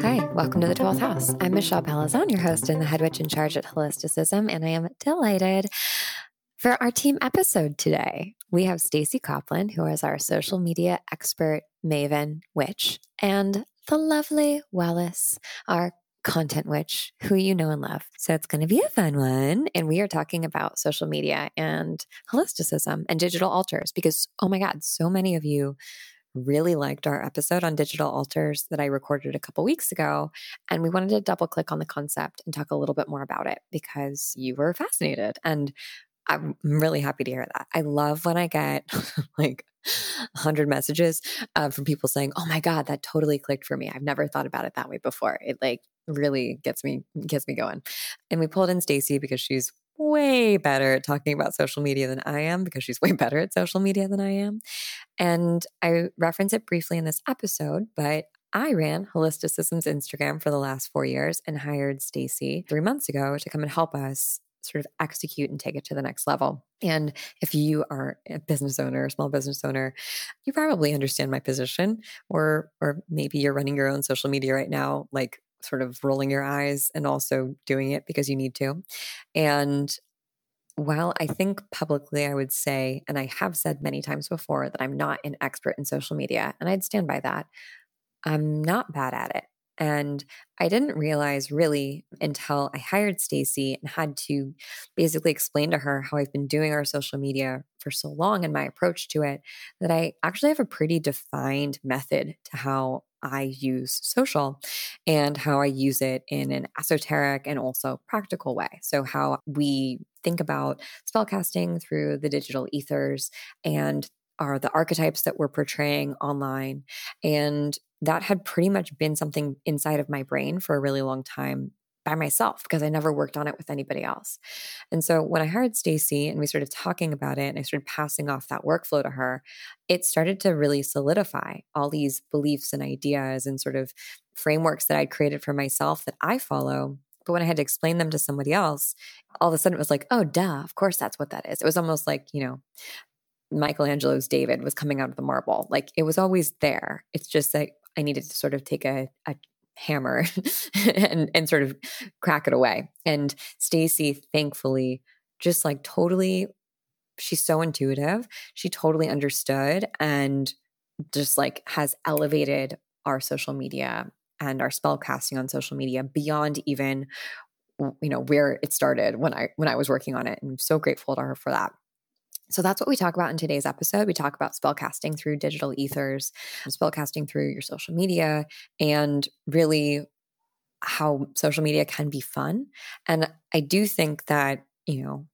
Hi, welcome to the 12th House. I'm Michelle Pellizzon, your host and the head witch in charge at Holisticism, and I am delighted for our team episode today. We have Stacy Copland, who is our social media expert, maven, witch, and the lovely Wallace, our content witch who you know and love. So it's going to be a fun one. And we are talking about social media and holisticism and digital altars because, oh my God, so many of you really liked our episode on digital altars that I recorded a couple weeks ago. And we wanted to double click on the concept and talk a little bit more about it because you were fascinated. And I'm really happy to hear that. I love when I get like 100 messages uh, from people saying, "Oh my god, that totally clicked for me. I've never thought about it that way before." It like really gets me gets me going. And we pulled in Stacy because she's way better at talking about social media than I am because she's way better at social media than I am. And I reference it briefly in this episode, but I ran Holisticism's Instagram for the last 4 years and hired Stacy 3 months ago to come and help us sort of execute and take it to the next level. And if you are a business owner, a small business owner, you probably understand my position or or maybe you're running your own social media right now like sort of rolling your eyes and also doing it because you need to. And while I think publicly I would say and I have said many times before that I'm not an expert in social media and I'd stand by that. I'm not bad at it. And I didn't realize really until I hired Stacy and had to basically explain to her how I've been doing our social media for so long and my approach to it that I actually have a pretty defined method to how I use social and how I use it in an esoteric and also practical way. So, how we think about spellcasting through the digital ethers and are the archetypes that we're portraying online and that had pretty much been something inside of my brain for a really long time by myself because I never worked on it with anybody else. And so when I hired Stacy and we started talking about it and I started passing off that workflow to her, it started to really solidify all these beliefs and ideas and sort of frameworks that I'd created for myself that I follow. But when I had to explain them to somebody else, all of a sudden it was like, oh, duh, of course that's what that is. It was almost like, you know, Michelangelo's David was coming out of the marble. Like it was always there. It's just that I needed to sort of take a, a hammer and and sort of crack it away. And Stacy, thankfully, just like totally, she's so intuitive. She totally understood and just like has elevated our social media and our spell casting on social media beyond even you know where it started when I when I was working on it. And I'm so grateful to her for that. So that's what we talk about in today's episode. We talk about spellcasting through digital ethers, spellcasting through your social media, and really how social media can be fun. And I do think that, you know,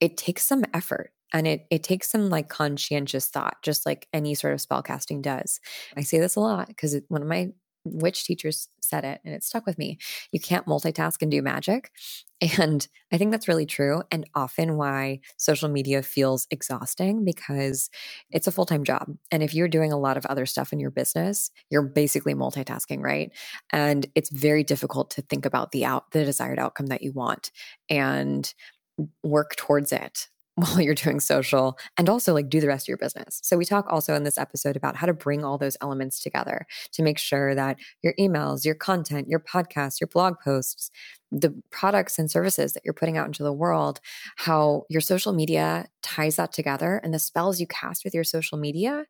it takes some effort and it it takes some like conscientious thought just like any sort of spellcasting does. I say this a lot because one of my witch teachers said it and it stuck with me. You can't multitask and do magic. And I think that's really true. And often why social media feels exhausting because it's a full time job. And if you're doing a lot of other stuff in your business, you're basically multitasking, right? And it's very difficult to think about the out, the desired outcome that you want and work towards it while you're doing social and also like do the rest of your business. So we talk also in this episode about how to bring all those elements together to make sure that your emails, your content, your podcasts, your blog posts, the products and services that you're putting out into the world, how your social media ties that together and the spells you cast with your social media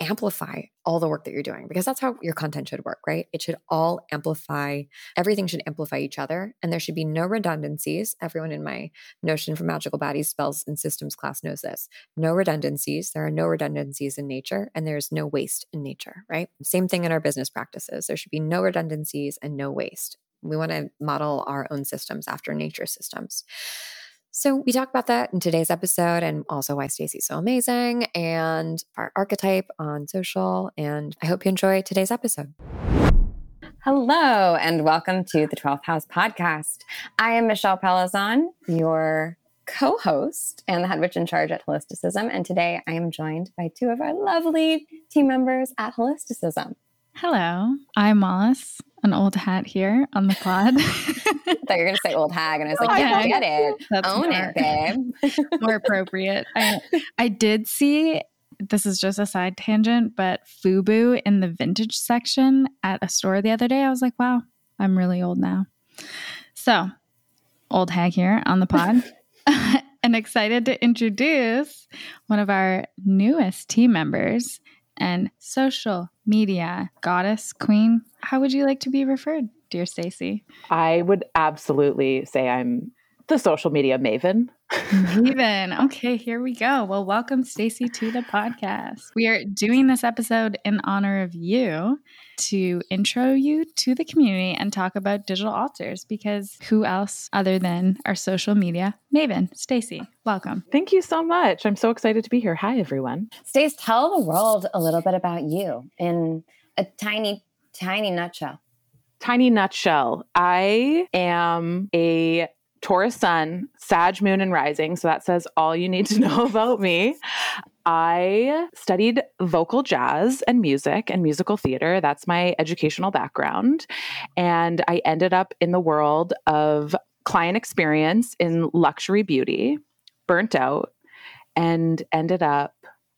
amplify all the work that you're doing because that's how your content should work, right? It should all amplify, everything should amplify each other, and there should be no redundancies. Everyone in my Notion for Magical Baddies Spells and Systems class knows this. No redundancies. There are no redundancies in nature, and there's no waste in nature, right? Same thing in our business practices. There should be no redundancies and no waste. We want to model our own systems after nature systems. So we talk about that in today's episode and also why Stacy's so amazing and our archetype on social. And I hope you enjoy today's episode. Hello and welcome to the 12th House podcast. I am Michelle Pellizzon, your co-host and the head witch in charge at Holisticism. And today I am joined by two of our lovely team members at Holisticism. Hello, I'm Wallace. An old hat here on the pod. I thought you were going to say old hag, and I was like, oh, yeah, get it. That's Own more, it, babe. more appropriate. I, I did see, this is just a side tangent, but FUBU in the vintage section at a store the other day. I was like, wow, I'm really old now. So, old hag here on the pod. and excited to introduce one of our newest team members and social media goddess queen. How would you like to be referred, dear Stacy? I would absolutely say I'm the social media maven. maven. Okay, here we go. Well, welcome Stacy to the podcast. We are doing this episode in honor of you to intro you to the community and talk about digital altars because who else other than our social media maven, Stacy? Welcome. Thank you so much. I'm so excited to be here. Hi everyone. Stace, tell the world a little bit about you in a tiny tiny nutshell. Tiny nutshell. I am a Taurus Sun, Sag Moon, and Rising. So that says all you need to know about me. I studied vocal jazz and music and musical theater. That's my educational background. And I ended up in the world of client experience in luxury beauty, burnt out, and ended up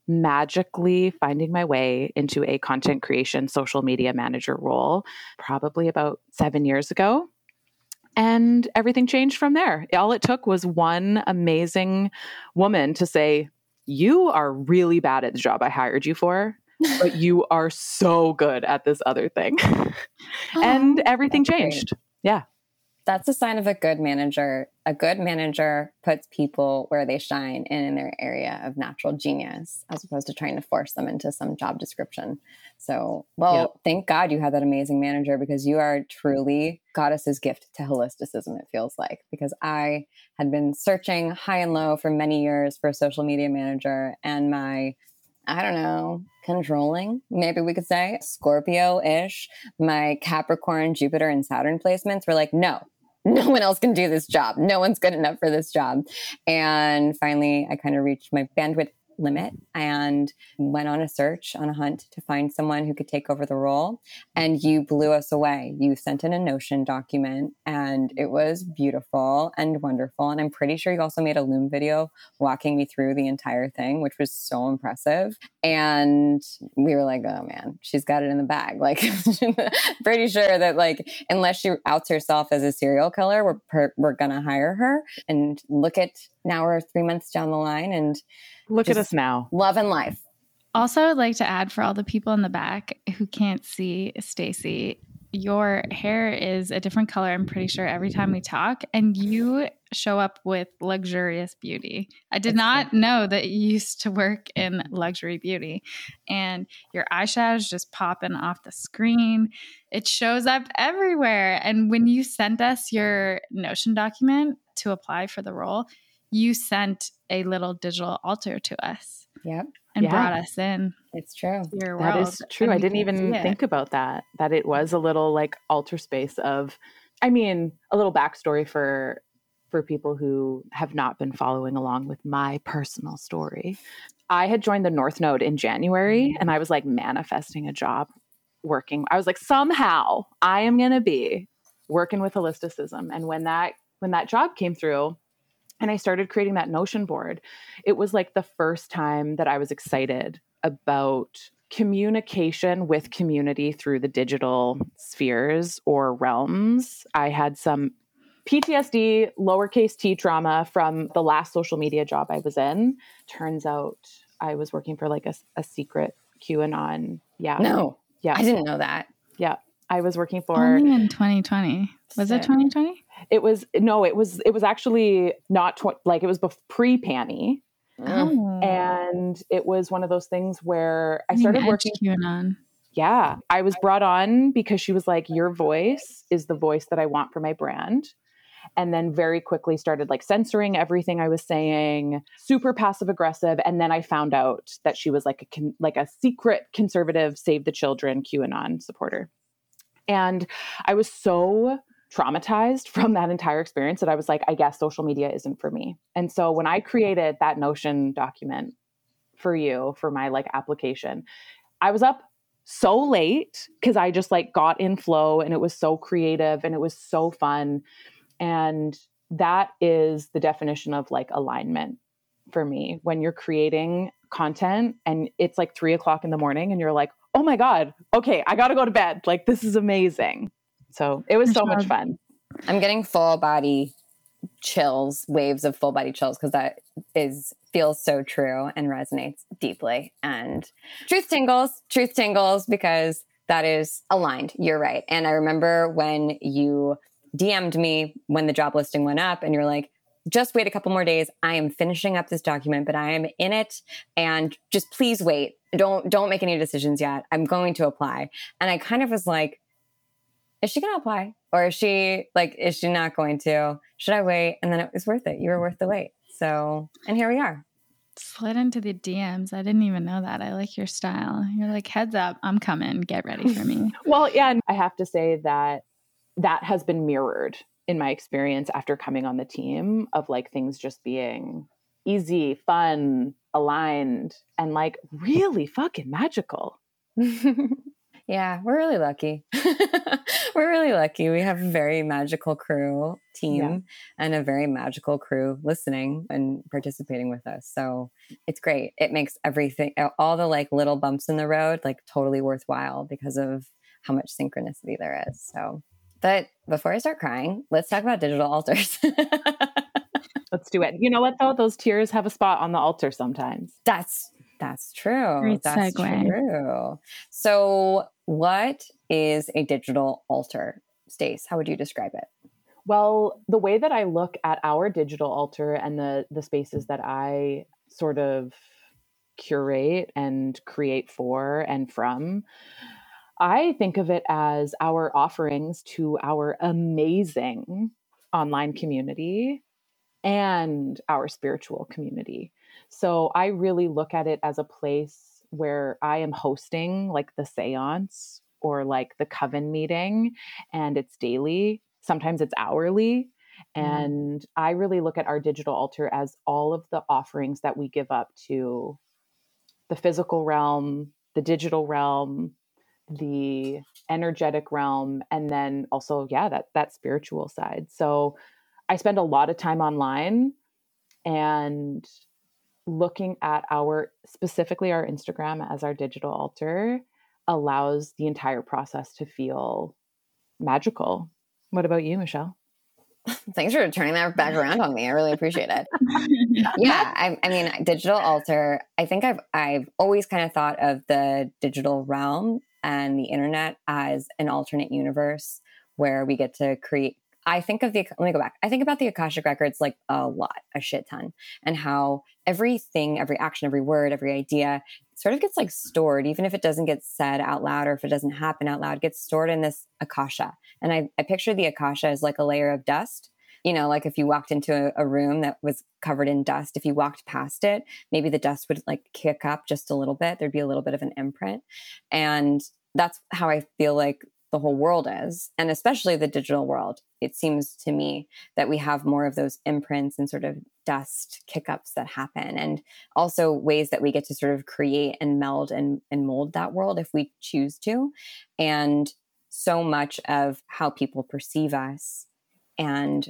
magically finding my way into a content creation social media manager role probably about seven years ago and everything changed from there. All it took was one amazing woman to say, You are really bad at the job I hired you for, but you are so good at this other thing. and oh, everything changed. Yeah that's a sign of a good manager. A good manager puts people where they shine and in their area of natural genius, as opposed to trying to force them into some job description. So, well, yep. thank God you had that amazing manager because you are truly goddess's gift to holisticism, it feels like. Because I had been searching high and low for many years for a social media manager, and my I don't know, controlling, maybe we could say, Scorpio ish. My Capricorn, Jupiter, and Saturn placements were like, no, no one else can do this job. No one's good enough for this job. And finally, I kind of reached my bandwidth limit and went on a search, on a hunt to find someone who could take over the role. And you blew us away. You sent in a Notion document and it was beautiful and wonderful. And I'm pretty sure you also made a Loom video walking me through the entire thing, which was so impressive. And we were like, oh man, she's got it in the bag. Like, pretty sure that, like, unless she outs herself as a serial killer, we're, per- we're going to hire her. And look at now we're three months down the line and Look at us now. Love and life. Also, I'd like to add for all the people in the back who can't see Stacy, your hair is a different color, I'm pretty sure, every time we talk. And you show up with luxurious beauty. I did not know that you used to work in luxury beauty. And your eyeshadow's just popping off the screen. It shows up everywhere. And when you sent us your Notion document to apply for the role, you sent a little digital altar to us. Yep. And yeah. brought us in. It's true. Your that world, is true. I didn't even think about that. That it was a little like altar space of I mean, a little backstory for for people who have not been following along with my personal story. I had joined the North Node in January mm-hmm. and I was like manifesting a job working. I was like, somehow I am gonna be working with holisticism. And when that when that job came through, and I started creating that Notion board, it was like the first time that I was excited about communication with community through the digital spheres or realms. I had some PTSD, lowercase t trauma from the last social media job I was in. Turns out I was working for like a, a secret QAnon. Yeah. No. Yeah. I didn't know that. Yeah. I was working for only in 2020. Was it 2020? It was no, it was it was actually not tw- like it was pre Panny. Oh. And it was one of those things where I started working on. Yeah, I was brought on because she was like, "Your voice is the voice that I want for my brand." and then very quickly started like censoring everything I was saying, super passive aggressive. And then I found out that she was like a con- like a secret conservative, save the children QAnon supporter. And I was so traumatized from that entire experience that I was like, I guess social media isn't for me. And so when I mm-hmm. created that Notion document for you for my like application, I was up so late because I just like got in flow and it was so creative and it was so fun. And that is the definition of like alignment for me when you're creating content and it's like three o'clock in the morning and you're like, oh my God, okay, I gotta go to bed. Like, this is amazing. So it was so much fun. I'm getting full body chills, waves of full body chills, because that is feels so true and resonates deeply. And truth tingles, truth tingles, because that is aligned. You're right. And I remember when you DM'd me when the job listing went up and you're like, just wait a couple more days. I am finishing up this document, but I am in it and just please wait. Don't don't make any decisions yet. I'm going to apply. And I kind of was like, is she going to apply or is she like is she not going to? Should I wait? And then it was worth it. You were worth the wait. So, and here we are. Slid into the DMs. I didn't even know that. I like your style. You're like, heads up, I'm coming. Get ready for me. well, yeah. And I have to say that that has been mirrored in my experience after coming on the team of like things just being easy, fun, aligned, and like really fucking magical. yeah, we're really lucky. we're really lucky. We have a very magical crew team yeah. and a very magical crew listening and participating with us. So it's great. It makes everything, all the like little bumps in the road, like totally worthwhile because of how much synchronicity there is. So but before I start crying, let's talk about digital altars. let's do it. You know what though? Those tears have a spot on the altar sometimes. That's that's true. Great that's segue. true. So, what is a digital altar, Stace? How would you describe it? Well, the way that I look at our digital altar and the the spaces that I sort of curate and create for and from I think of it as our offerings to our amazing online community and our spiritual community. So I really look at it as a place where I am hosting like the seance or like the coven meeting, and it's daily, sometimes it's hourly. Mm. And I really look at our digital altar as all of the offerings that we give up to the physical realm, the digital realm, the energetic realm and then also yeah that that spiritual side so i spend a lot of time online and looking at our specifically our instagram as our digital altar allows the entire process to feel magical what about you michelle Thanks for turning that back around on me. I really appreciate it. yeah, I, I, mean, digital altar. I think I've I've always kind of thought of the digital realm and the internet as an alternate universe where we get to create I think of the, let me go back. I think about the Akashic Records like a lot, a shit ton, and how everything, every action, every word, every idea sort of gets like stored, even if it doesn't get said out loud or if it doesn't happen out loud, gets stored in this Akasha. And I, I picture the Akasha as like a layer of dust. You know, like if you walked into a, a room that was covered in dust, if you walked past it, maybe the dust would like kick up just a little bit. There'd be a little bit of an imprint. And that's how I feel like the whole world is, and especially the digital world. It seems to me that we have more of those imprints and sort of dust kickups that happen, and also ways that we get to sort of create and meld and, and mold that world if we choose to. And so much of how people perceive us and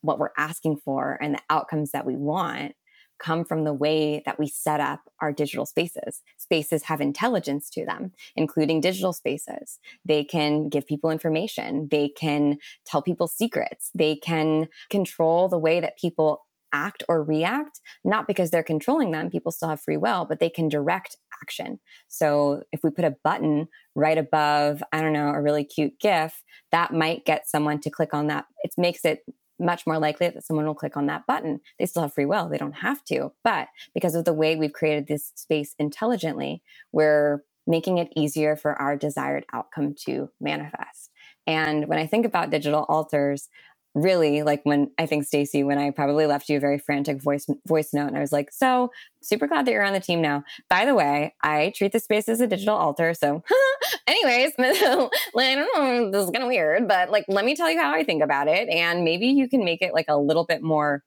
what we're asking for and the outcomes that we want come from the way that we set up our digital spaces. Spaces have intelligence to them, including digital spaces. They can give people information. They can tell people secrets. They can control the way that people act or react, not because they're controlling them. People still have free will, but they can direct action. So if we put a button right above, I don't know, a really cute GIF, that might get someone to click on that. It makes it much more likely that someone will click on that button. They still have free will, they don't have to. But because of the way we've created this space intelligently, we're making it easier for our desired outcome to manifest. And when I think about digital altars, really like when I think Stacy, when I probably left you a very frantic voice voice note, and I was like, "So super glad that you're on the team now." By the way, I treat the space as a digital altar. So, anyways, I don't know, this is kind of weird, but like, let me tell you how I think about it, and maybe you can make it like a little bit more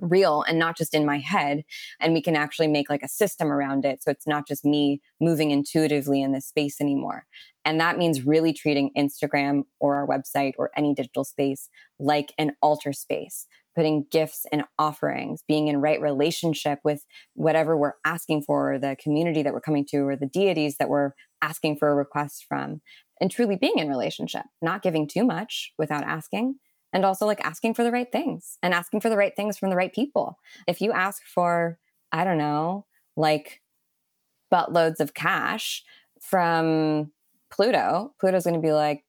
real and not just in my head and we can actually make like a system around it so it's not just me moving intuitively in this space anymore and that means really treating instagram or our website or any digital space like an altar space putting gifts and offerings being in right relationship with whatever we're asking for or the community that we're coming to or the deities that we're asking for a request from and truly being in relationship not giving too much without asking and also like asking for the right things and asking for the right things from the right people. If you ask for, I don't know, like buttloads of cash from Pluto, Pluto's going to be like,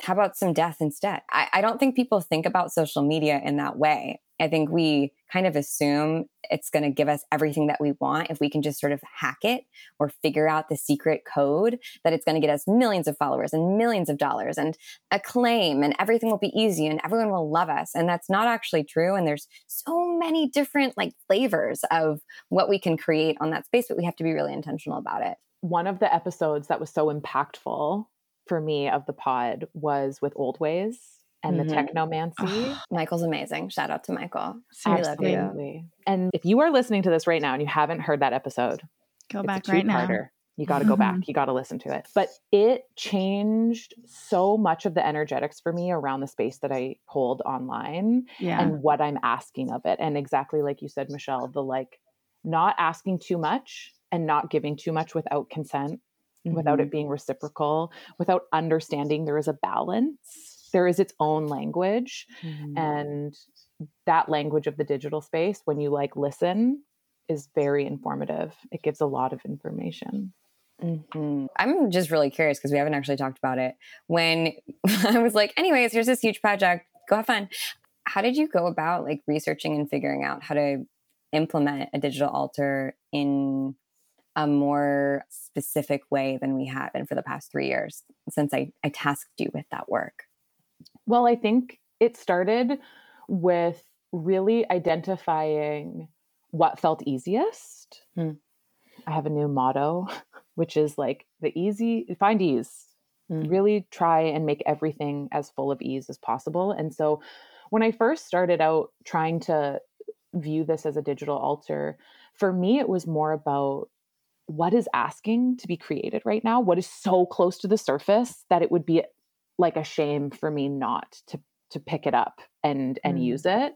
how about some death instead? I, I don't think people think about social media in that way. I think we kind of assume it's going to give us everything that we want if we can just sort of hack it or figure out the secret code that it's going to get us millions of followers and millions of dollars and acclaim and everything will be easy and everyone will love us and that's not actually true and there's so many different like flavors of what we can create on that space but we have to be really intentional about it one of the episodes that was so impactful for me of the pod was with old ways and mm-hmm. the technomancy. Michael's amazing. Shout out to Michael. Absolutely. love you. And if you are listening to this right now and you haven't heard that episode, go back right now. You got to go back. You got to listen to it. But it changed so much of the energetics for me around the space that I hold online yeah. and what I'm asking of it. And exactly like you said, Michelle, the like not asking too much and not giving too much without consent, mm-hmm. without it being reciprocal, without understanding there is a balance there is its own language mm-hmm. and that language of the digital space when you like listen is very informative it gives a lot of information mm-hmm. i'm just really curious because we haven't actually talked about it when i was like anyways here's this huge project go have fun how did you go about like researching and figuring out how to implement a digital altar in a more specific way than we have been for the past three years since I, I tasked you with that work well, I think it started with really identifying what felt easiest. Hmm. I have a new motto, which is like the easy, find ease. Hmm. Really try and make everything as full of ease as possible. And so when I first started out trying to view this as a digital altar, for me, it was more about what is asking to be created right now? What is so close to the surface that it would be like a shame for me not to to pick it up and and mm. use it.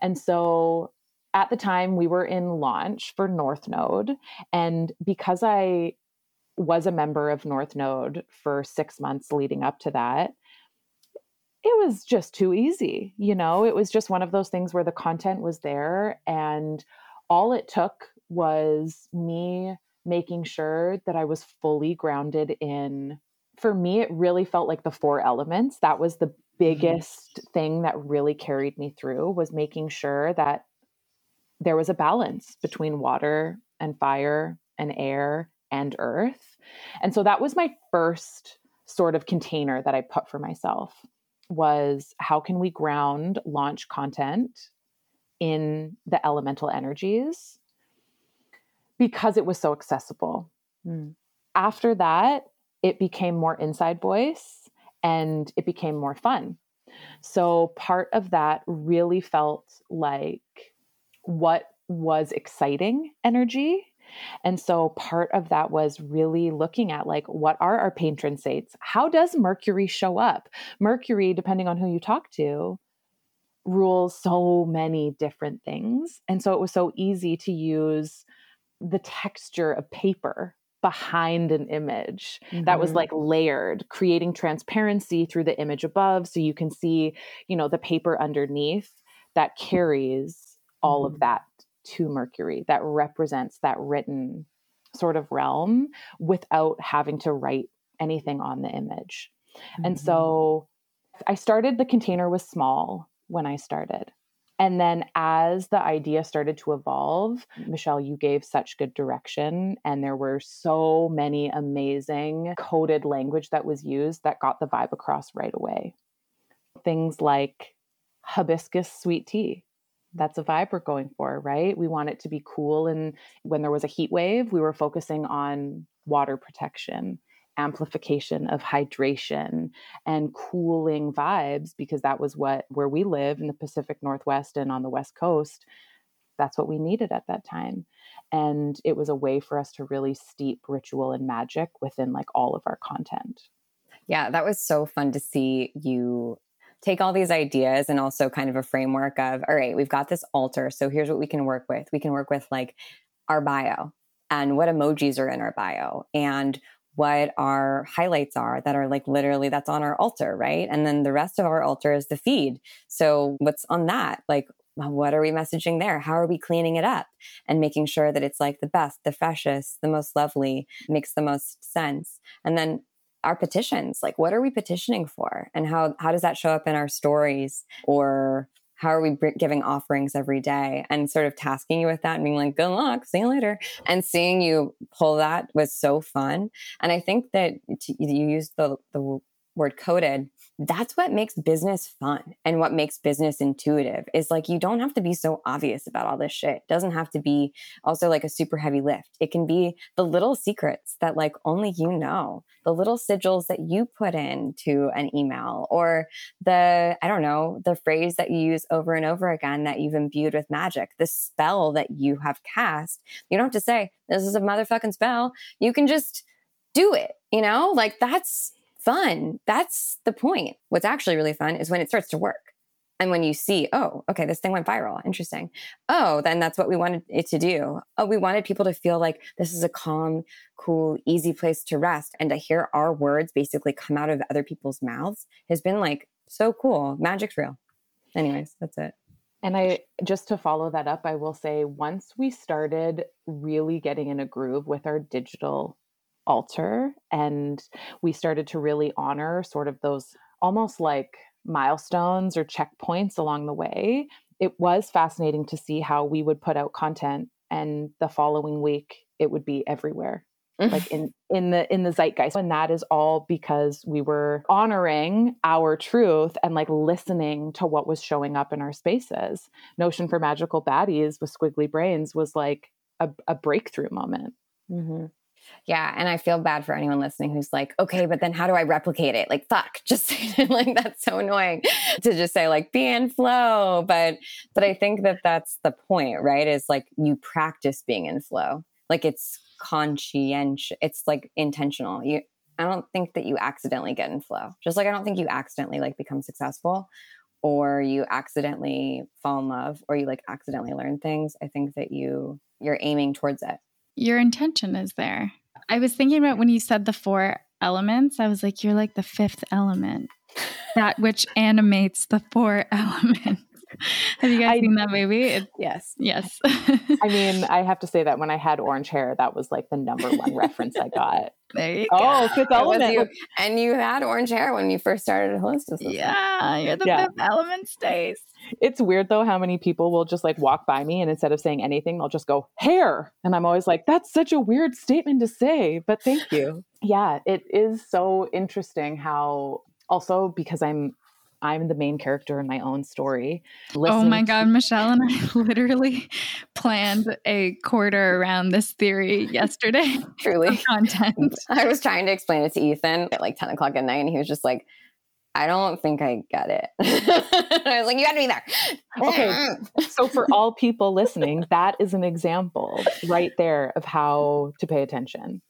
And so at the time we were in launch for North Node and because I was a member of North Node for 6 months leading up to that, it was just too easy, you know? It was just one of those things where the content was there and all it took was me making sure that I was fully grounded in for me, it really felt like the four elements. That was the mm-hmm. biggest mm-hmm. thing that really carried me through was making sure that there was a balance between water and fire and air and earth. And so that was my first sort of container that I put for myself was how can we ground launch content in the elemental energies because it was so accessible. Mm. After that, it became more inside voice and it became more fun. So part of that really felt like what was exciting energy. And so part of that was really looking at like what are our patron saints? How does Mercury show up? Mercury, depending on who you talk to, rules so many different things. And so it was so easy to use the texture of paper behind an image mm-hmm. that was mm-hmm. like layered creating transparency through the image above so you can see you know the paper underneath that carries all mm-hmm. of that to mercury that represents that written sort of realm without having to write anything on the image mm-hmm. and so i started the container was small when i started and then as the idea started to evolve, Michelle, you gave such good direction. And there were so many amazing coded language that was used that got the vibe across right away. Things like hibiscus sweet tea. That's a vibe we're going for, right? We want it to be cool. And when there was a heat wave, we were focusing on water protection amplification of hydration and cooling vibes because that was what where we live in the Pacific Northwest and on the West Coast that's what we needed at that time. And it was a way for us to really steep ritual and magic within like all of our content. Yeah that was so fun to see you take all these ideas and also kind of a framework of all right we've got this altar so here's what we can work with. We can work with like our bio and what emojis are in our bio and what our highlights are that are like literally that's on our altar, right? And then the rest of our altar is the feed. So what's on that? Like what are we messaging there? How are we cleaning it up and making sure that it's like the best, the freshest, the most lovely, makes the most sense? And then our petitions, like what are we petitioning for? And how how does that show up in our stories or how are we giving offerings every day? And sort of tasking you with that and being like good luck see you later. And seeing you pull that was so fun. And i think that you used the, the word coded that's what makes business fun and what makes business intuitive is like you don't have to be so obvious about all this shit. It doesn't have to be also like a super heavy lift. It can be the little secrets that like only you know, the little sigils that you put into an email or the, I don't know, the phrase that you use over and over again that you've imbued with magic, the spell that you have cast. You don't have to say, this is a motherfucking spell. You can just do it, you know? Like that's fun. That's the point. What's actually really fun is when it starts to work. And when you see, oh, okay, this thing went viral. Interesting. Oh, then that's what we wanted it to do. Oh, we wanted people to feel like this is a calm, cool, easy place to rest. And to hear our words basically come out of other people's mouths has been like so cool. Magic's real. Anyways, that's it. And I just to follow that up, I will say once we started really getting in a groove with our digital altar and we started to really honor sort of those almost like milestones or checkpoints along the way. It was fascinating to see how we would put out content and the following week it would be everywhere like in in the in the zeitgeist. And that is all because we were honoring our truth and like listening to what was showing up in our spaces. Notion for magical baddies with squiggly brains was like a, a breakthrough moment. Mm-hmm. Yeah. And I feel bad for anyone listening who's like, okay, but then how do I replicate it? Like, fuck, just like that's so annoying to just say like be in flow. But, but I think that that's the point, right? Is like you practice being in flow. Like it's conscientious. It's like intentional. You, I don't think that you accidentally get in flow. Just like I don't think you accidentally like become successful or you accidentally fall in love or you like accidentally learn things. I think that you you're aiming towards it your intention is there. I was thinking about when you said the four elements, I was like, you're like the fifth element, that which animates the four elements. Have you guys I, seen that movie? It, yes. Yes. I mean, I have to say that when I had orange hair, that was like the number one reference I got. There you oh, go. fifth element. You, and you had orange hair when you first started Holistic. Yeah, you're the yeah. fifth element, Stace. It's weird though how many people will just like walk by me and instead of saying anything, they'll just go hair. And I'm always like, that's such a weird statement to say, but thank you. yeah, it is so interesting how also because I'm I'm the main character in my own story. Oh my God, to- Michelle and I literally planned a quarter around this theory yesterday. Truly. Content. I was trying to explain it to Ethan at like 10 o'clock at night, and he was just like, I don't think I get it. I was like, you got to be there. Okay. so, for all people listening, that is an example right there of how to pay attention.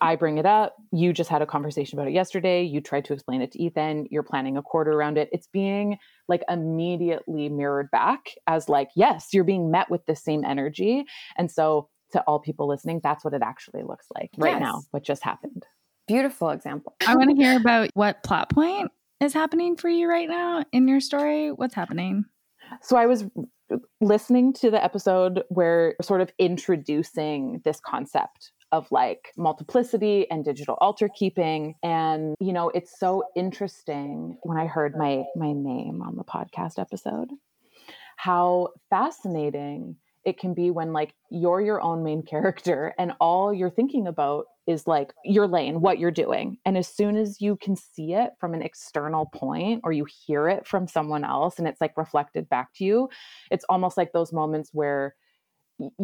I bring it up. You just had a conversation about it yesterday. You tried to explain it to Ethan. You're planning a quarter around it. It's being like immediately mirrored back as like, yes, you're being met with the same energy. And so to all people listening, that's what it actually looks like right yes. now, what just happened. Beautiful example. I want to hear about what plot point is happening for you right now in your story. What's happening? So I was listening to the episode where sort of introducing this concept of like multiplicity and digital altar keeping and you know it's so interesting when i heard my my name on the podcast episode how fascinating it can be when like you're your own main character and all you're thinking about is like your lane, what you're doing. And as soon as you can see it from an external point or you hear it from someone else and it's like reflected back to you, it's almost like those moments where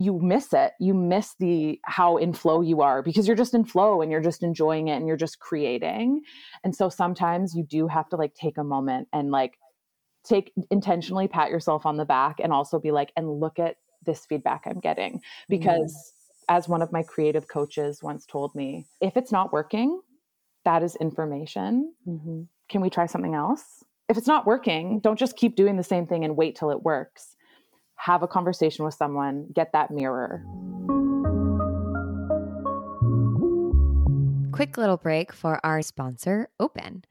you miss it you miss the how in flow you are because you're just in flow and you're just enjoying it and you're just creating and so sometimes you do have to like take a moment and like take intentionally pat yourself on the back and also be like and look at this feedback i'm getting because mm-hmm. as one of my creative coaches once told me if it's not working that is information mm-hmm. can we try something else if it's not working don't just keep doing the same thing and wait till it works have a conversation with someone, get that mirror. Quick little break for our sponsor, Open.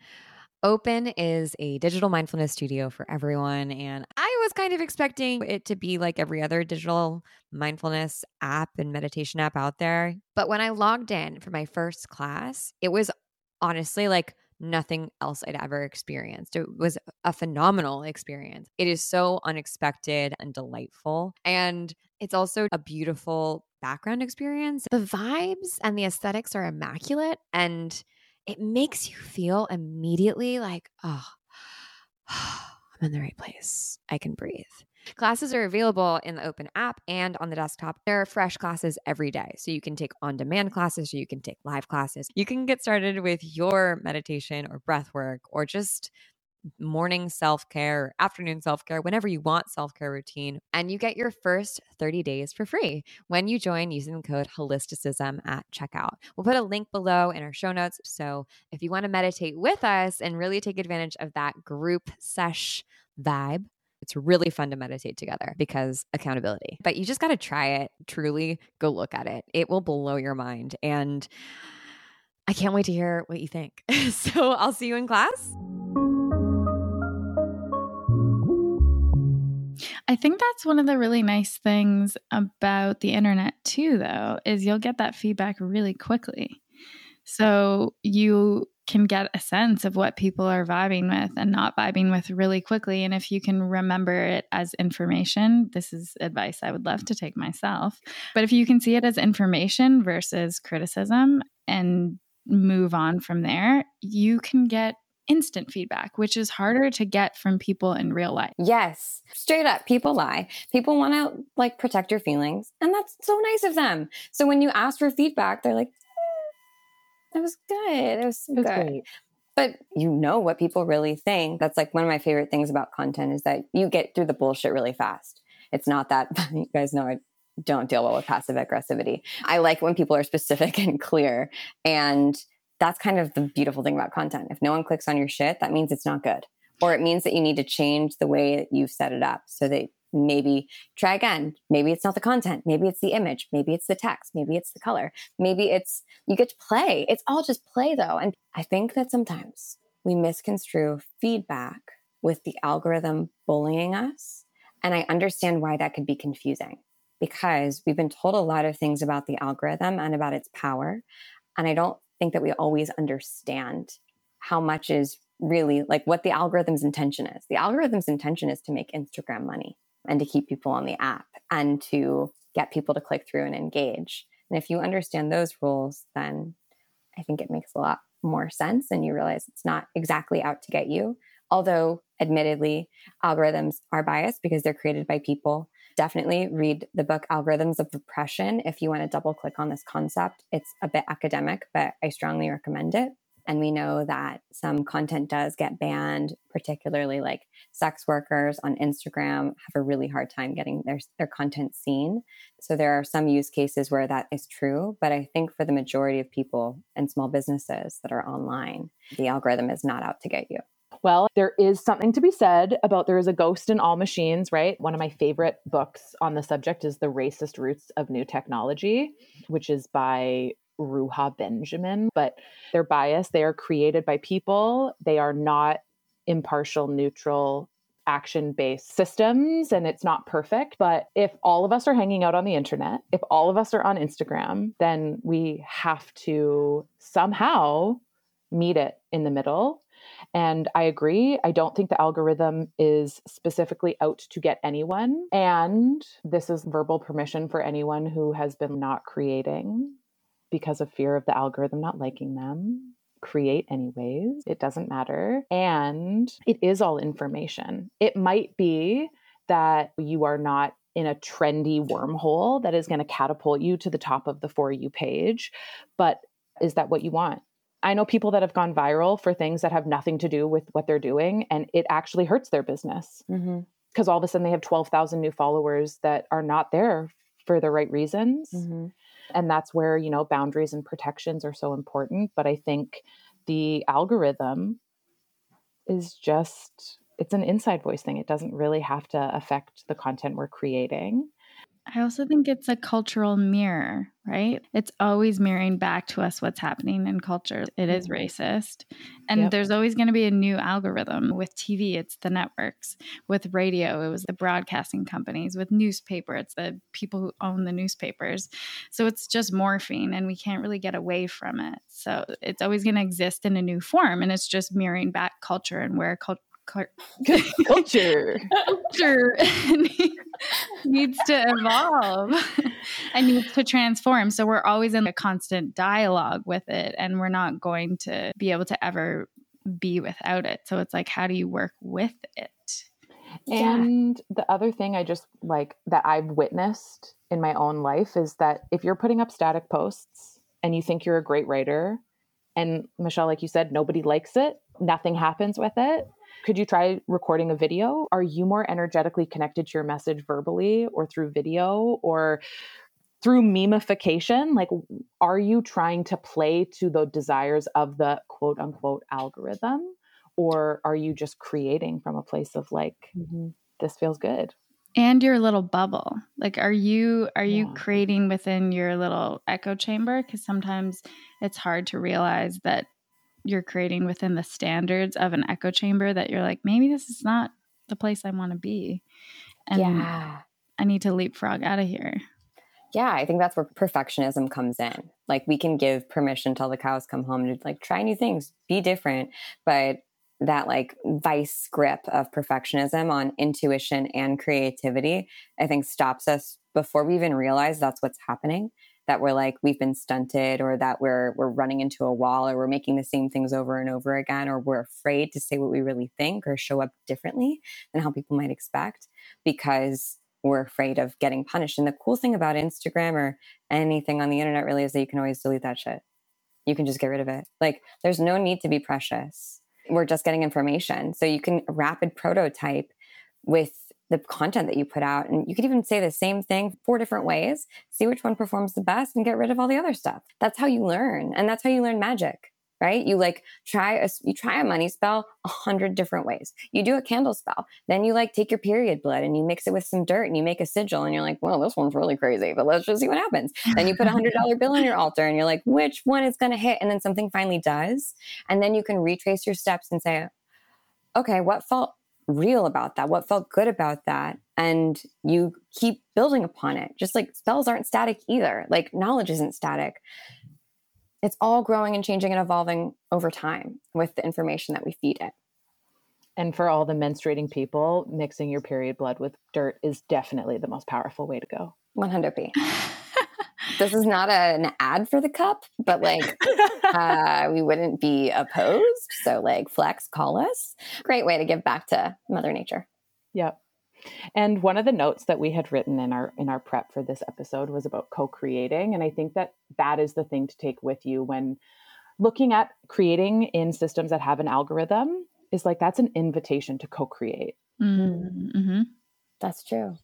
Open is a digital mindfulness studio for everyone. And I was kind of expecting it to be like every other digital mindfulness app and meditation app out there. But when I logged in for my first class, it was honestly like nothing else I'd ever experienced. It was a phenomenal experience. It is so unexpected and delightful. And it's also a beautiful background experience. The vibes and the aesthetics are immaculate and it makes you feel immediately like, oh, I'm in the right place. I can breathe. Classes are available in the open app and on the desktop. There are fresh classes every day. So you can take on demand classes you can take live classes. You can get started with your meditation or breath work or just morning self care, afternoon self care, whenever you want self care routine. And you get your first 30 days for free when you join using the code holisticism at checkout. We'll put a link below in our show notes. So if you want to meditate with us and really take advantage of that group sesh vibe, it's really fun to meditate together because accountability. But you just got to try it. Truly go look at it. It will blow your mind. And I can't wait to hear what you think. so I'll see you in class. I think that's one of the really nice things about the internet, too, though, is you'll get that feedback really quickly. So you can get a sense of what people are vibing with and not vibing with really quickly. And if you can remember it as information, this is advice I would love to take myself. But if you can see it as information versus criticism and move on from there, you can get instant feedback, which is harder to get from people in real life. Yes, straight up, people lie. People want to like protect your feelings, and that's so nice of them. So when you ask for feedback, they're like, mm, it was good. It was, it was good. Great. But you know what people really think. That's like one of my favorite things about content is that you get through the bullshit really fast. It's not that you guys know I don't deal well with passive aggressivity. I like when people are specific and clear. And that's kind of the beautiful thing about content. If no one clicks on your shit, that means it's not good. Or it means that you need to change the way that you've set it up so that maybe try again. Maybe it's not the content. Maybe it's the image. Maybe it's the text. Maybe it's the color. Maybe it's you get to play. It's all just play though. And I think that sometimes we misconstrue feedback with the algorithm bullying us. And I understand why that could be confusing because we've been told a lot of things about the algorithm and about its power. And I don't think that we always understand how much is really like what the algorithm's intention is. The algorithm's intention is to make Instagram money and to keep people on the app and to get people to click through and engage. And if you understand those rules, then I think it makes a lot more sense and you realize it's not exactly out to get you. Although, admittedly, algorithms are biased because they're created by people. Definitely read the book Algorithms of Oppression if you want to double click on this concept. It's a bit academic, but I strongly recommend it. And we know that some content does get banned, particularly like sex workers on Instagram have a really hard time getting their, their content seen. So there are some use cases where that is true. But I think for the majority of people and small businesses that are online, the algorithm is not out to get you. Well, there is something to be said about there is a ghost in all machines, right? One of my favorite books on the subject is The Racist Roots of New Technology, which is by Ruha Benjamin, but they're biased. They are created by people. They are not impartial, neutral, action based systems and it's not perfect. But if all of us are hanging out on the internet, if all of us are on Instagram, then we have to somehow meet it in the middle. And I agree. I don't think the algorithm is specifically out to get anyone. And this is verbal permission for anyone who has been not creating because of fear of the algorithm not liking them create anyways. It doesn't matter. And it is all information. It might be that you are not in a trendy wormhole that is going to catapult you to the top of the For You page. But is that what you want? I know people that have gone viral for things that have nothing to do with what they're doing, and it actually hurts their business because mm-hmm. all of a sudden they have 12,000 new followers that are not there for the right reasons. Mm-hmm. And that's where, you know, boundaries and protections are so important. But I think the algorithm is just it's an inside voice thing. It doesn't really have to affect the content we're creating. I also think it's a cultural mirror, right? It's always mirroring back to us what's happening in culture. It is mm-hmm. racist. And yep. there's always going to be a new algorithm. With TV, it's the networks. With radio, it was the broadcasting companies. With newspaper, it's the people who own the newspapers. So it's just morphing and we can't really get away from it. So it's always going to exist in a new form. And it's just mirroring back culture and where culture culture culture needs to evolve. And needs to transform. So we're always in a constant dialogue with it and we're not going to be able to ever be without it. So it's like how do you work with it? And yeah. the other thing i just like that i've witnessed in my own life is that if you're putting up static posts and you think you're a great writer and michelle like you said nobody likes it nothing happens with it could you try recording a video? Are you more energetically connected to your message verbally or through video or through memification? Like, are you trying to play to the desires of the quote unquote algorithm? Or are you just creating from a place of like, mm-hmm. this feels good? and your little bubble like are you are you yeah. creating within your little echo chamber because sometimes it's hard to realize that you're creating within the standards of an echo chamber that you're like, maybe this is not the place I want to be. And yeah. I need to leapfrog out of here. Yeah, I think that's where perfectionism comes in. Like we can give permission till the cows come home to like try new things, be different, but that like vice grip of perfectionism on intuition and creativity, I think stops us before we even realize that's what's happening that we're like we've been stunted or that we're we're running into a wall or we're making the same things over and over again or we're afraid to say what we really think or show up differently than how people might expect because we're afraid of getting punished. And the cool thing about Instagram or anything on the internet really is that you can always delete that shit. You can just get rid of it. Like there's no need to be precious. We're just getting information. So you can rapid prototype with the content that you put out. And you could even say the same thing four different ways, see which one performs the best and get rid of all the other stuff. That's how you learn. And that's how you learn magic, right? You like try a, you try a money spell a hundred different ways. You do a candle spell. Then you like take your period blood and you mix it with some dirt and you make a sigil and you're like, well, this one's really crazy, but let's just see what happens. Then you put a hundred dollar bill on your altar and you're like, which one is going to hit? And then something finally does. And then you can retrace your steps and say, okay, what felt real about that, what felt good about that. And you keep building upon it. Just like spells aren't static either, like knowledge isn't static. It's all growing and changing and evolving over time with the information that we feed it. And for all the menstruating people, mixing your period blood with dirt is definitely the most powerful way to go. 100p. this is not a, an ad for the cup, but like uh, we wouldn't be opposed. So like flex, call us. Great way to give back to Mother Nature. Yep. And one of the notes that we had written in our in our prep for this episode was about co-creating, and I think that that is the thing to take with you when looking at creating in systems that have an algorithm is like that's an invitation to co-create. Mm-hmm. That's true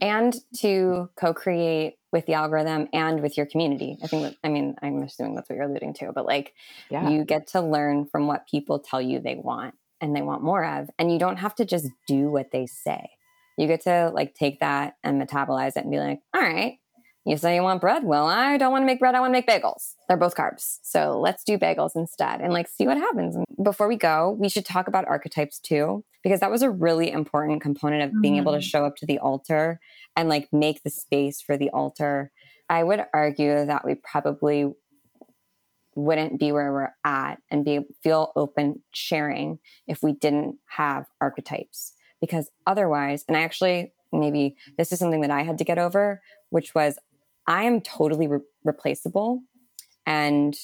and to co-create with the algorithm and with your community. I think that, I mean, I'm assuming that's what you're alluding to, but like yeah. you get to learn from what people tell you they want and they want more of. And you don't have to just do what they say. You get to like take that and metabolize it and be like, all right, you say you want bread? Well, I don't want to make bread. I want to make bagels. They're both carbs. So let's do bagels instead and like see what happens. Before we go, we should talk about archetypes too, because that was a really important component of being mm. able to mm. show up to the altar and like make the space for the altar. I would argue that we probably wouldn't be where we're at and be feel open sharing if we didn't have archetypes because otherwise and i actually maybe this is something that i had to get over which was I am totally re- replaceable and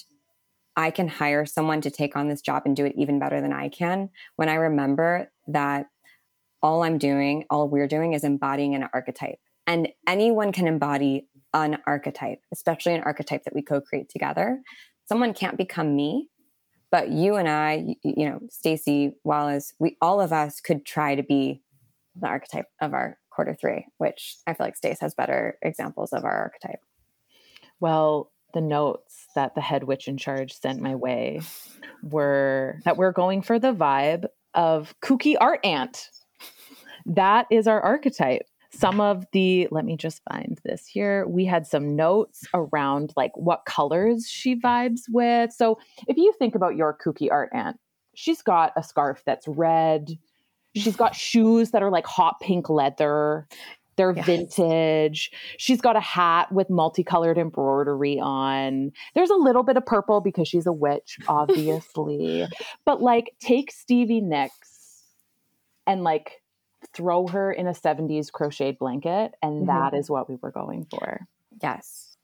I can hire someone to take on this job and do it even better than I can when I remember that all I'm doing, all we're doing is embodying an archetype. And anyone can embody an archetype, especially an archetype that we co create together. Someone can't become me, but you and I, you know, Stacey Wallace, we all of us could try to be the archetype of our quarter three, which I feel like Stace has better examples of our archetype. Well, the notes that the head witch in charge sent my way were that we're going for the vibe of kooky art aunt. That is our archetype. Some of the, let me just find this here. We had some notes around like what colors she vibes with. So if you think about your kooky art aunt, she's got a scarf that's red. She's got shoes that are like hot pink leather. They're yes. vintage. She's got a hat with multicolored embroidery on. There's a little bit of purple because she's a witch, obviously. but like, take Stevie Nicks and like throw her in a 70s crocheted blanket, and mm-hmm. that is what we were going for. Yes.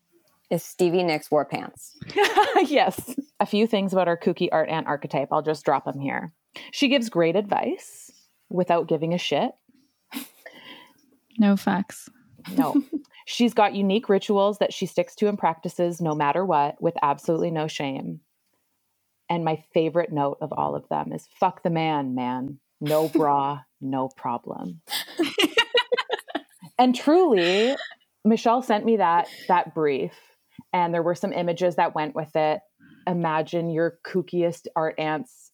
If Stevie Nicks wore pants. yes. A few things about our kooky art aunt archetype. I'll just drop them here. She gives great advice without giving a shit. No facts. No. She's got unique rituals that she sticks to and practices no matter what with absolutely no shame. And my favorite note of all of them is fuck the man, man. No bra, no problem. and truly, Michelle sent me that that brief and there were some images that went with it. Imagine your kookiest art aunts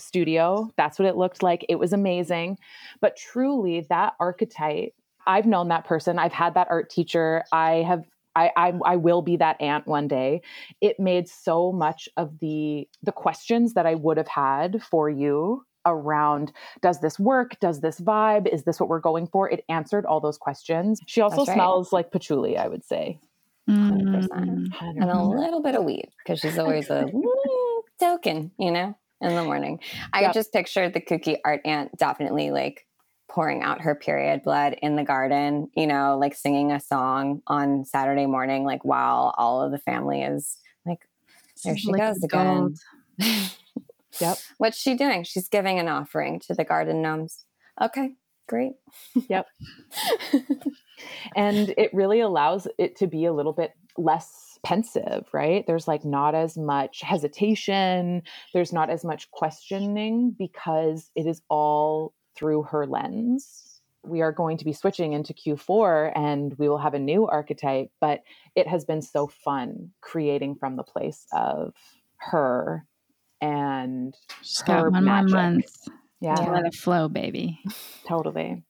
studio. That's what it looked like. It was amazing. But truly, that archetype I've known that person. I've had that art teacher. I have I, I, I will be that aunt one day. It made so much of the the questions that I would have had for you around does this work? Does this vibe? Is this what we're going for? It answered all those questions. She also right. smells like patchouli, I would say. 100%. 100%. Mm. And a little bit of weed because she's always a token, you know, in the morning. I yep. just pictured the kooky art aunt definitely like pouring out her period blood in the garden, you know, like singing a song on Saturday morning, like while all of the family is like, there she like goes again. yep. What's she doing? She's giving an offering to the garden gnomes. Okay, great. Yep. and it really allows it to be a little bit less pensive, right? There's like not as much hesitation, there's not as much questioning because it is all through her lens. We are going to be switching into Q4 and we will have a new archetype, but it has been so fun creating from the place of her and She's got one magic. more month. Yeah. To let it flow, baby. Totally.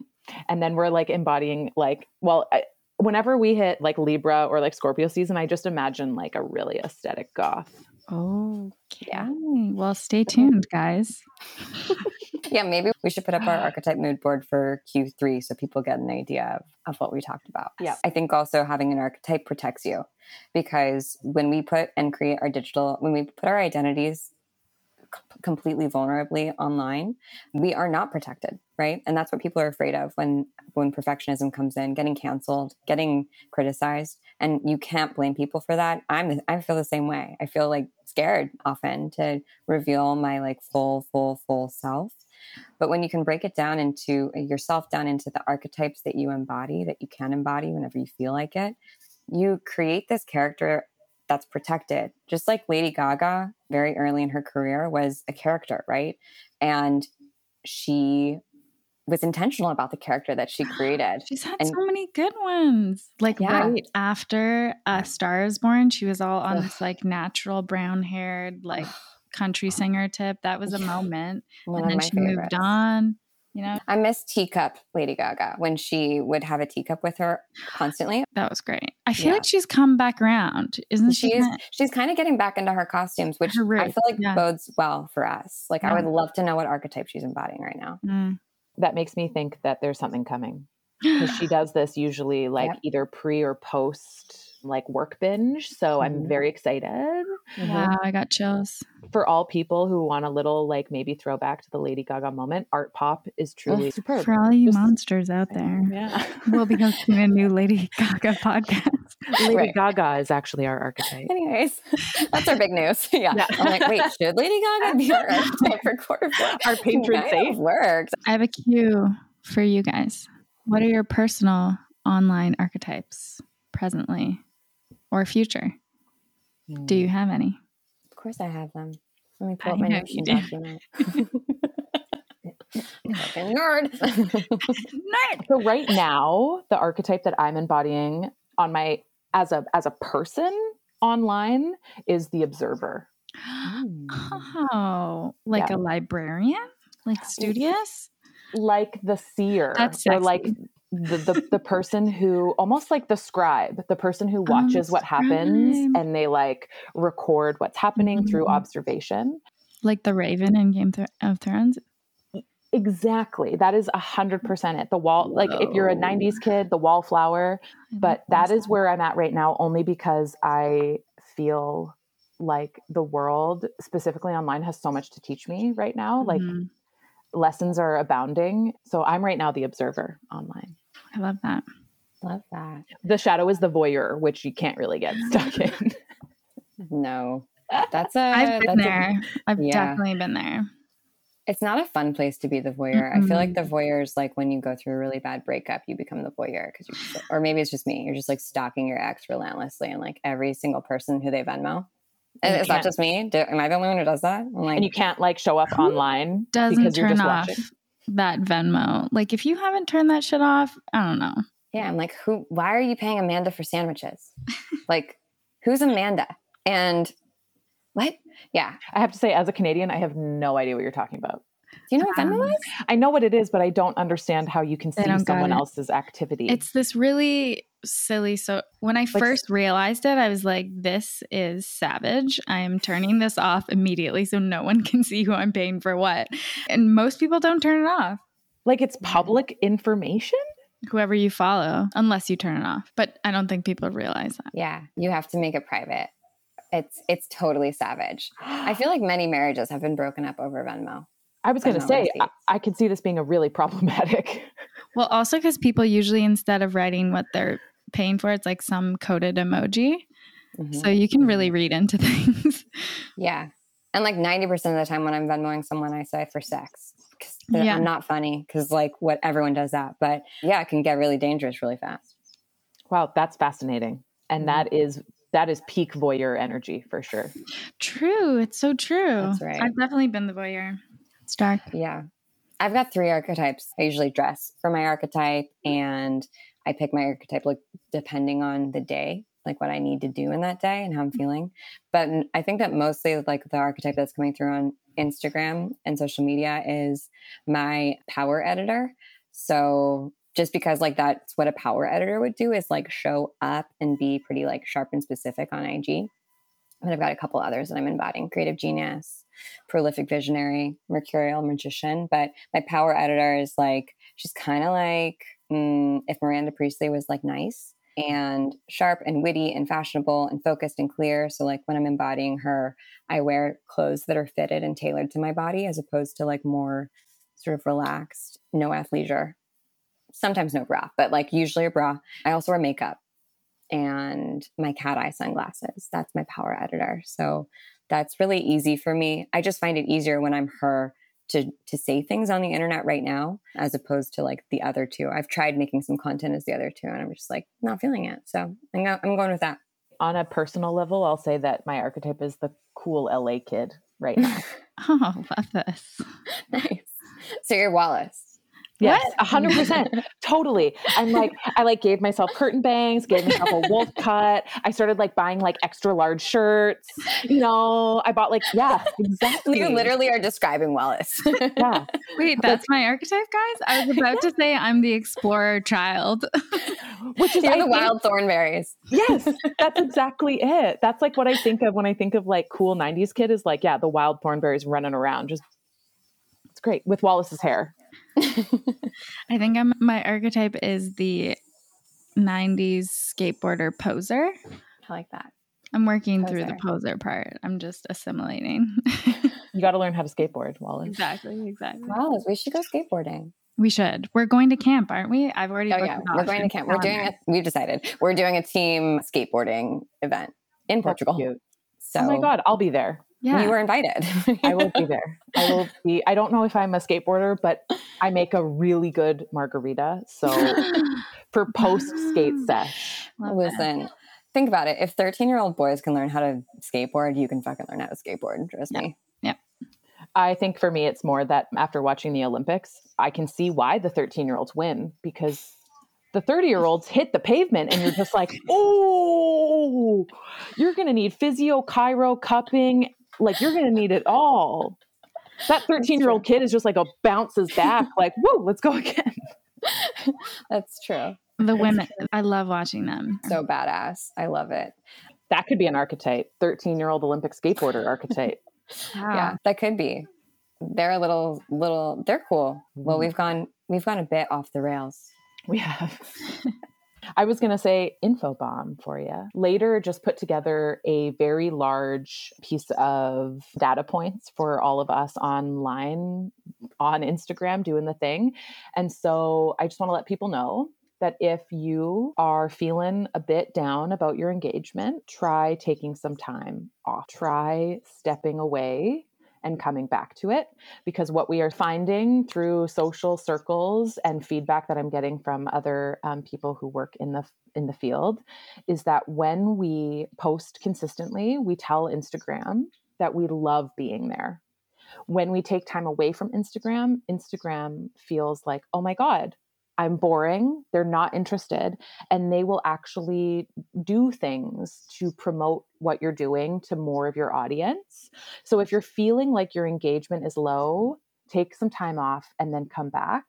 And then we're like embodying like, well, I, whenever we hit like Libra or like Scorpio season, I just imagine like a really aesthetic goth. Oh, yeah. Well, stay tuned, guys. yeah, maybe we should put up our archetype mood board for Q3 so people get an idea of, of what we talked about. Yeah. I think also having an archetype protects you because when we put and create our digital, when we put our identities completely vulnerably online we are not protected right? And that's what people are afraid of when when perfectionism comes in getting canceled getting criticized. And you can't blame people for that. I'm i feel the same way. I feel like scared often to reveal my like full full full self. But when you can break it down into uh, yourself down into the archetypes that you embody that you can embody whenever you feel like it you create this character that's protected. Just like Lady Gaga, very early in her career, was a character, right? And she was intentional about the character that she created. She's had and, so many good ones. Like yeah. right after uh, Star is Born, she was all on Ugh. this like natural brown haired, like country singer tip. That was a moment. One and then she favorites. moved on. You know, I miss teacup Lady Gaga when she would have a teacup with her constantly. That was great. I feel yeah. like she's come back around, isn't she? She's she's kind of getting back into her costumes, which her I feel like yeah. bodes well for us. Like yeah. I would love to know what archetype she's embodying right now. Mm. That makes me think that there's something coming because she does this usually like yep. either pre or post like work binge. So I'm mm-hmm. very excited. Mm-hmm. Wow, I got chills. For all people who want a little like maybe throwback to the Lady Gaga moment, Art Pop is truly superb. For all you Just, monsters out there. Yeah. we'll be hosting a new Lady Gaga podcast. Lady right. Gaga is actually our archetype. Anyways, that's our big news. Yeah. yeah. I'm like, wait, should Lady Gaga be our archetype for quarter four? Our patron saint works. I have a cue for you guys. What are your personal online archetypes presently or future? Do you hmm. have any? Of course, I have them. Let me pull I up my know notes you and do. document. Fucking nerd. Nerd. So right now, the archetype that I'm embodying on my as a as a person online is the observer. Oh, like Yeah. a librarian? Like studious? Like the seer. That's or like sexy. The, the the person who almost like the scribe, the person who Oh, watches what happens and they like record what's happening through Mhm. observation. Like the Raven in Game of Thrones? Exactly. That is a hundred percent it. The wall like if you're a nineties kid, the wallflower, but that is where I'm at right now only because I feel like the world specifically online has so much to teach me right now. Like Mhm. lessons are abounding. So I'm right now the observer online. I love that. Love that. The shadow is the voyeur, which you can't really get stuck in. No, that's a. I've been that's there. I've yeah. definitely been there. it's not a fun place to be the voyeur. I feel like the voyeur is like when you go through a really bad breakup, you become the voyeur because you, or maybe it's just me. You're just like stalking your ex relentlessly and like every single person who they Venmo. And And is that can't- just me? Do, am I the only one who does that? I'm like, and you can't like show up online Doesn't because you're just off watching. That Venmo. Like if you haven't turned that shit off, I don't know. yeah, I'm like, who? Why are you paying Amanda for sandwiches? like, who's Amanda? And what? Yeah, I have to say, as a Canadian, I have no idea what you're talking about. Do you know what Venmo Um, is? I know what it is, but I don't understand how you can see someone else's activity. It's this really silly. So when I first realized it, I was like, this is savage. I am turning this off immediately so no one can see who I'm paying for what. And most people don't turn it off. like it's public information. Whoever you follow, unless you turn it off. But I don't think people realize that. Yeah, you have to make it private. It's it's totally savage. I feel like many marriages have been broken up over Venmo. I was going to say, I. I could see this being a really problematic. Well, also because people usually, instead of writing what they're paying for, it's like some coded emoji. Mhm. So you can really read into things. Yeah. And like 90% of the time when I'm Venmoing someone, I say for sex. 'Cause they're- Yeah. I'm not funny because like what everyone does that. But yeah, it can get really dangerous really fast. Wow, that's fascinating, and that is that is peak voyeur energy for sure. True. It's so true. That's right. I've definitely been the voyeur. It's dark. Yeah. I've got three archetypes. I usually dress for my archetype and I pick my archetype like depending on the day, like what I need to do in that day and how I'm mm-hmm. feeling. But I think that mostly like the archetype that's coming through on Instagram and social media is my power editor. So just because like that's what a power editor would do is like show up and be pretty like sharp and specific on IG. But I've got a couple others that I'm embodying creative genius, prolific visionary, mercurial magician. But my power editor is like, she's kind of like mm, if Miranda Priestly was like nice and sharp and witty and fashionable and focused and clear. So, like when I'm embodying her, I wear clothes that are fitted and tailored to my body as opposed to like more sort of relaxed, no athleisure. Sometimes no bra, but like usually a bra. I also wear makeup and my cat eye sunglasses. That's my power editor. So that's really easy for me. I just find it easier when I'm her to to say things on the internet right now as opposed to like the other two. I've tried making some content as the other two and I'm just like not feeling it. So I'm go- I'm going with that. On a personal level, I'll say that my archetype is the cool LA kid right now. Oh, love this. nice. So you're Wallace. Yes, a hundred percent, totally. I'm like, I like gave myself curtain bangs, gave myself a wolf cut. I started like buying like extra large shirts. You know, I bought like, yeah, exactly. You literally are describing Wallace. yeah, Wait, that's my archetype, guys? I was about to say I'm the explorer child. which is You're the think- Wild Thornberrys. Yes, that's exactly it. That's like what I think of when I think of like cool '90s kid is like, yeah, the Wild Thornberrys running around. Just it's great with Wallace's hair. I think I'm my archetype is the 90s skateboarder poser. I like that. I'm working through the Poser. poser part. I'm just assimilating. You got to learn how to skateboard, Wallace. exactly, exactly. Wallace, we should go skateboarding. We should. We're going to camp, aren't we? I've already Oh yeah, it we're going to camp. We're doing calendar. it. We've decided we're doing a team skateboarding event in That's Portugal. cute. So oh my god, I'll be there. Yeah. You were invited. I will be there. I will be. I don't know if I'm a skateboarder, but I make a really good margarita. So for post skate sesh, Listen, think about it. If 13 year old boys can learn how to skateboard, you can fucking learn how to skateboard. Trust Yeah. me. I think for me, it's more that after watching the Olympics, I can see why the 13 year olds win because the 30 year olds hit the pavement and you're just like, oh, you're going to need physio, chiro, cupping. Like you're going to need it all. That 13 year old kid is just like a bounces back, like, whoa, let's go again. That's true. The women, I love watching them. So badass. I love it. That could be an archetype 13 year old Olympic skateboarder archetype. Wow. Yeah, that could be. They're a little, little, they're cool. Well, Mhm. we've gone, we've gone a bit off the rails. We have. I was going to say info bomb for you. Later, just put together a very large piece of data points for all of us online on Instagram doing the thing. And so I just want to let people know that if you are feeling a bit down about your engagement, try taking some time off. Try stepping away and coming back to it because what we are finding through social circles and feedback that I'm getting from other um, people who work in the in the field is that when we post consistently, we tell Instagram that we love being there. When we take time away from Instagram, Instagram feels like, oh my God, I'm boring. They're not interested. And they will actually do things to promote what you're doing to more of your audience. So if you're feeling like your engagement is low, take some time off and then come back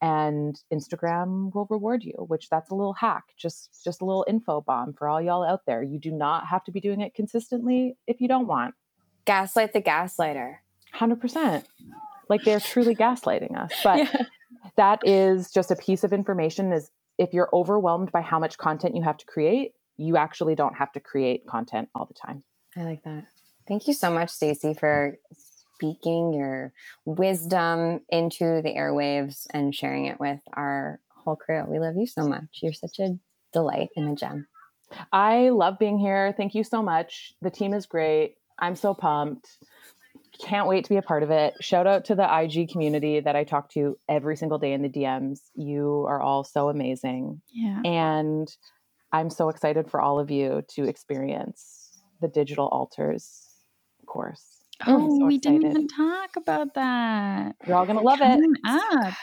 and Instagram will reward you, which that's a little hack, just just a little info bomb for all y'all out there. You do not have to be doing it consistently if you don't want. Gaslight the gaslighter. 100%. Like they're truly gaslighting us. But Yeah. That is just a piece of information is if you're overwhelmed by how much content you have to create, you actually don't have to create content all the time. I like that. Thank you so much, Stacey, for speaking your wisdom into the airwaves and sharing it with our whole crew. We love you so much. You're such a delight and a gem. I love being here. Thank you so much. The team is great. I'm so pumped. Can't wait to be a part of it. Shout out to the IG community that I talk to every single day in the DMs. You are all so amazing. Yeah. And I'm so excited for all of you to experience the digital altars course. Oh, so we didn't even talk about that. You're all going to love it. Up.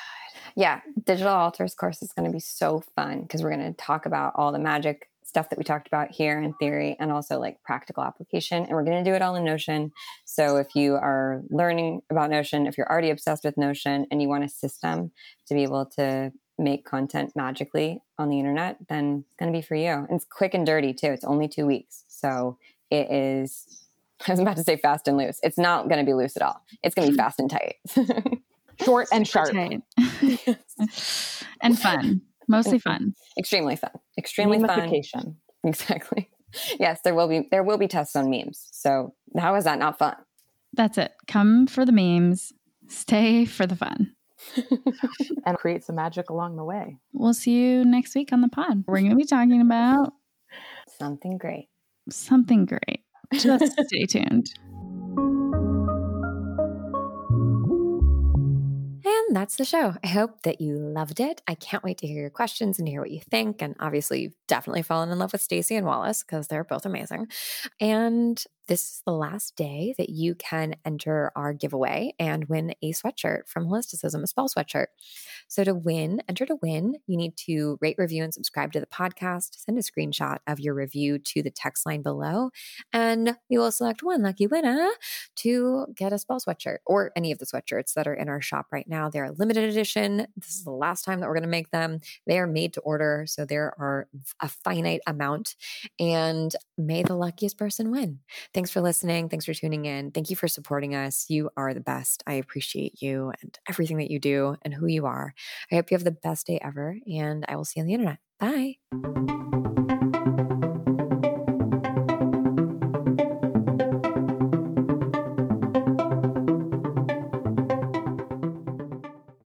Yeah, Digital Altars course is going to be so fun because we're going to talk about all the magic stuff that we talked about here in theory and also like practical application. And we're going to do it all in Notion. So if you are learning about Notion, if you're already obsessed with Notion and you want a system to be able to make content magically on the internet, then it's going to be for you. And it's quick and dirty too. It's only two weeks. So it is, I was about to say fast and loose. It's not going to be loose at all. It's going to be hmm. fast and tight. Short and sharp. And fun. Mostly fun. extremely fun. Extremely fun. Gamification. Exactly. Yes, there will be there will be tests on memes. So how is that not fun? That's it. Come for the memes, stay for the fun. And create some magic along the way. We'll see you next week on the pod. We're going to be talking about Something great. something great. Just stay tuned. That's the show. I hope that you loved it. I can't wait to hear your questions and hear what you think. And obviously, you've definitely fallen in love with Stacey and Wallace because they're both amazing. And this is the last day that you can enter our giveaway and win a sweatshirt from Holisticism, a spell sweatshirt. So to win, enter to win, you need to rate, review, and subscribe to the podcast. Send a screenshot of your review to the text line below, and we will select one lucky winner to get a spell sweatshirt or any of the sweatshirts that are in our shop right now. They're a limited edition. This is the last time that we're going to make them. They are made to order, so there are a finite amount, and may the luckiest person win. Thanks for listening. Thanks for tuning in. Thank you for supporting us. You are the best. I appreciate you and everything that you do and who you are. I hope you have the best day ever, and I will see you on the internet. Bye.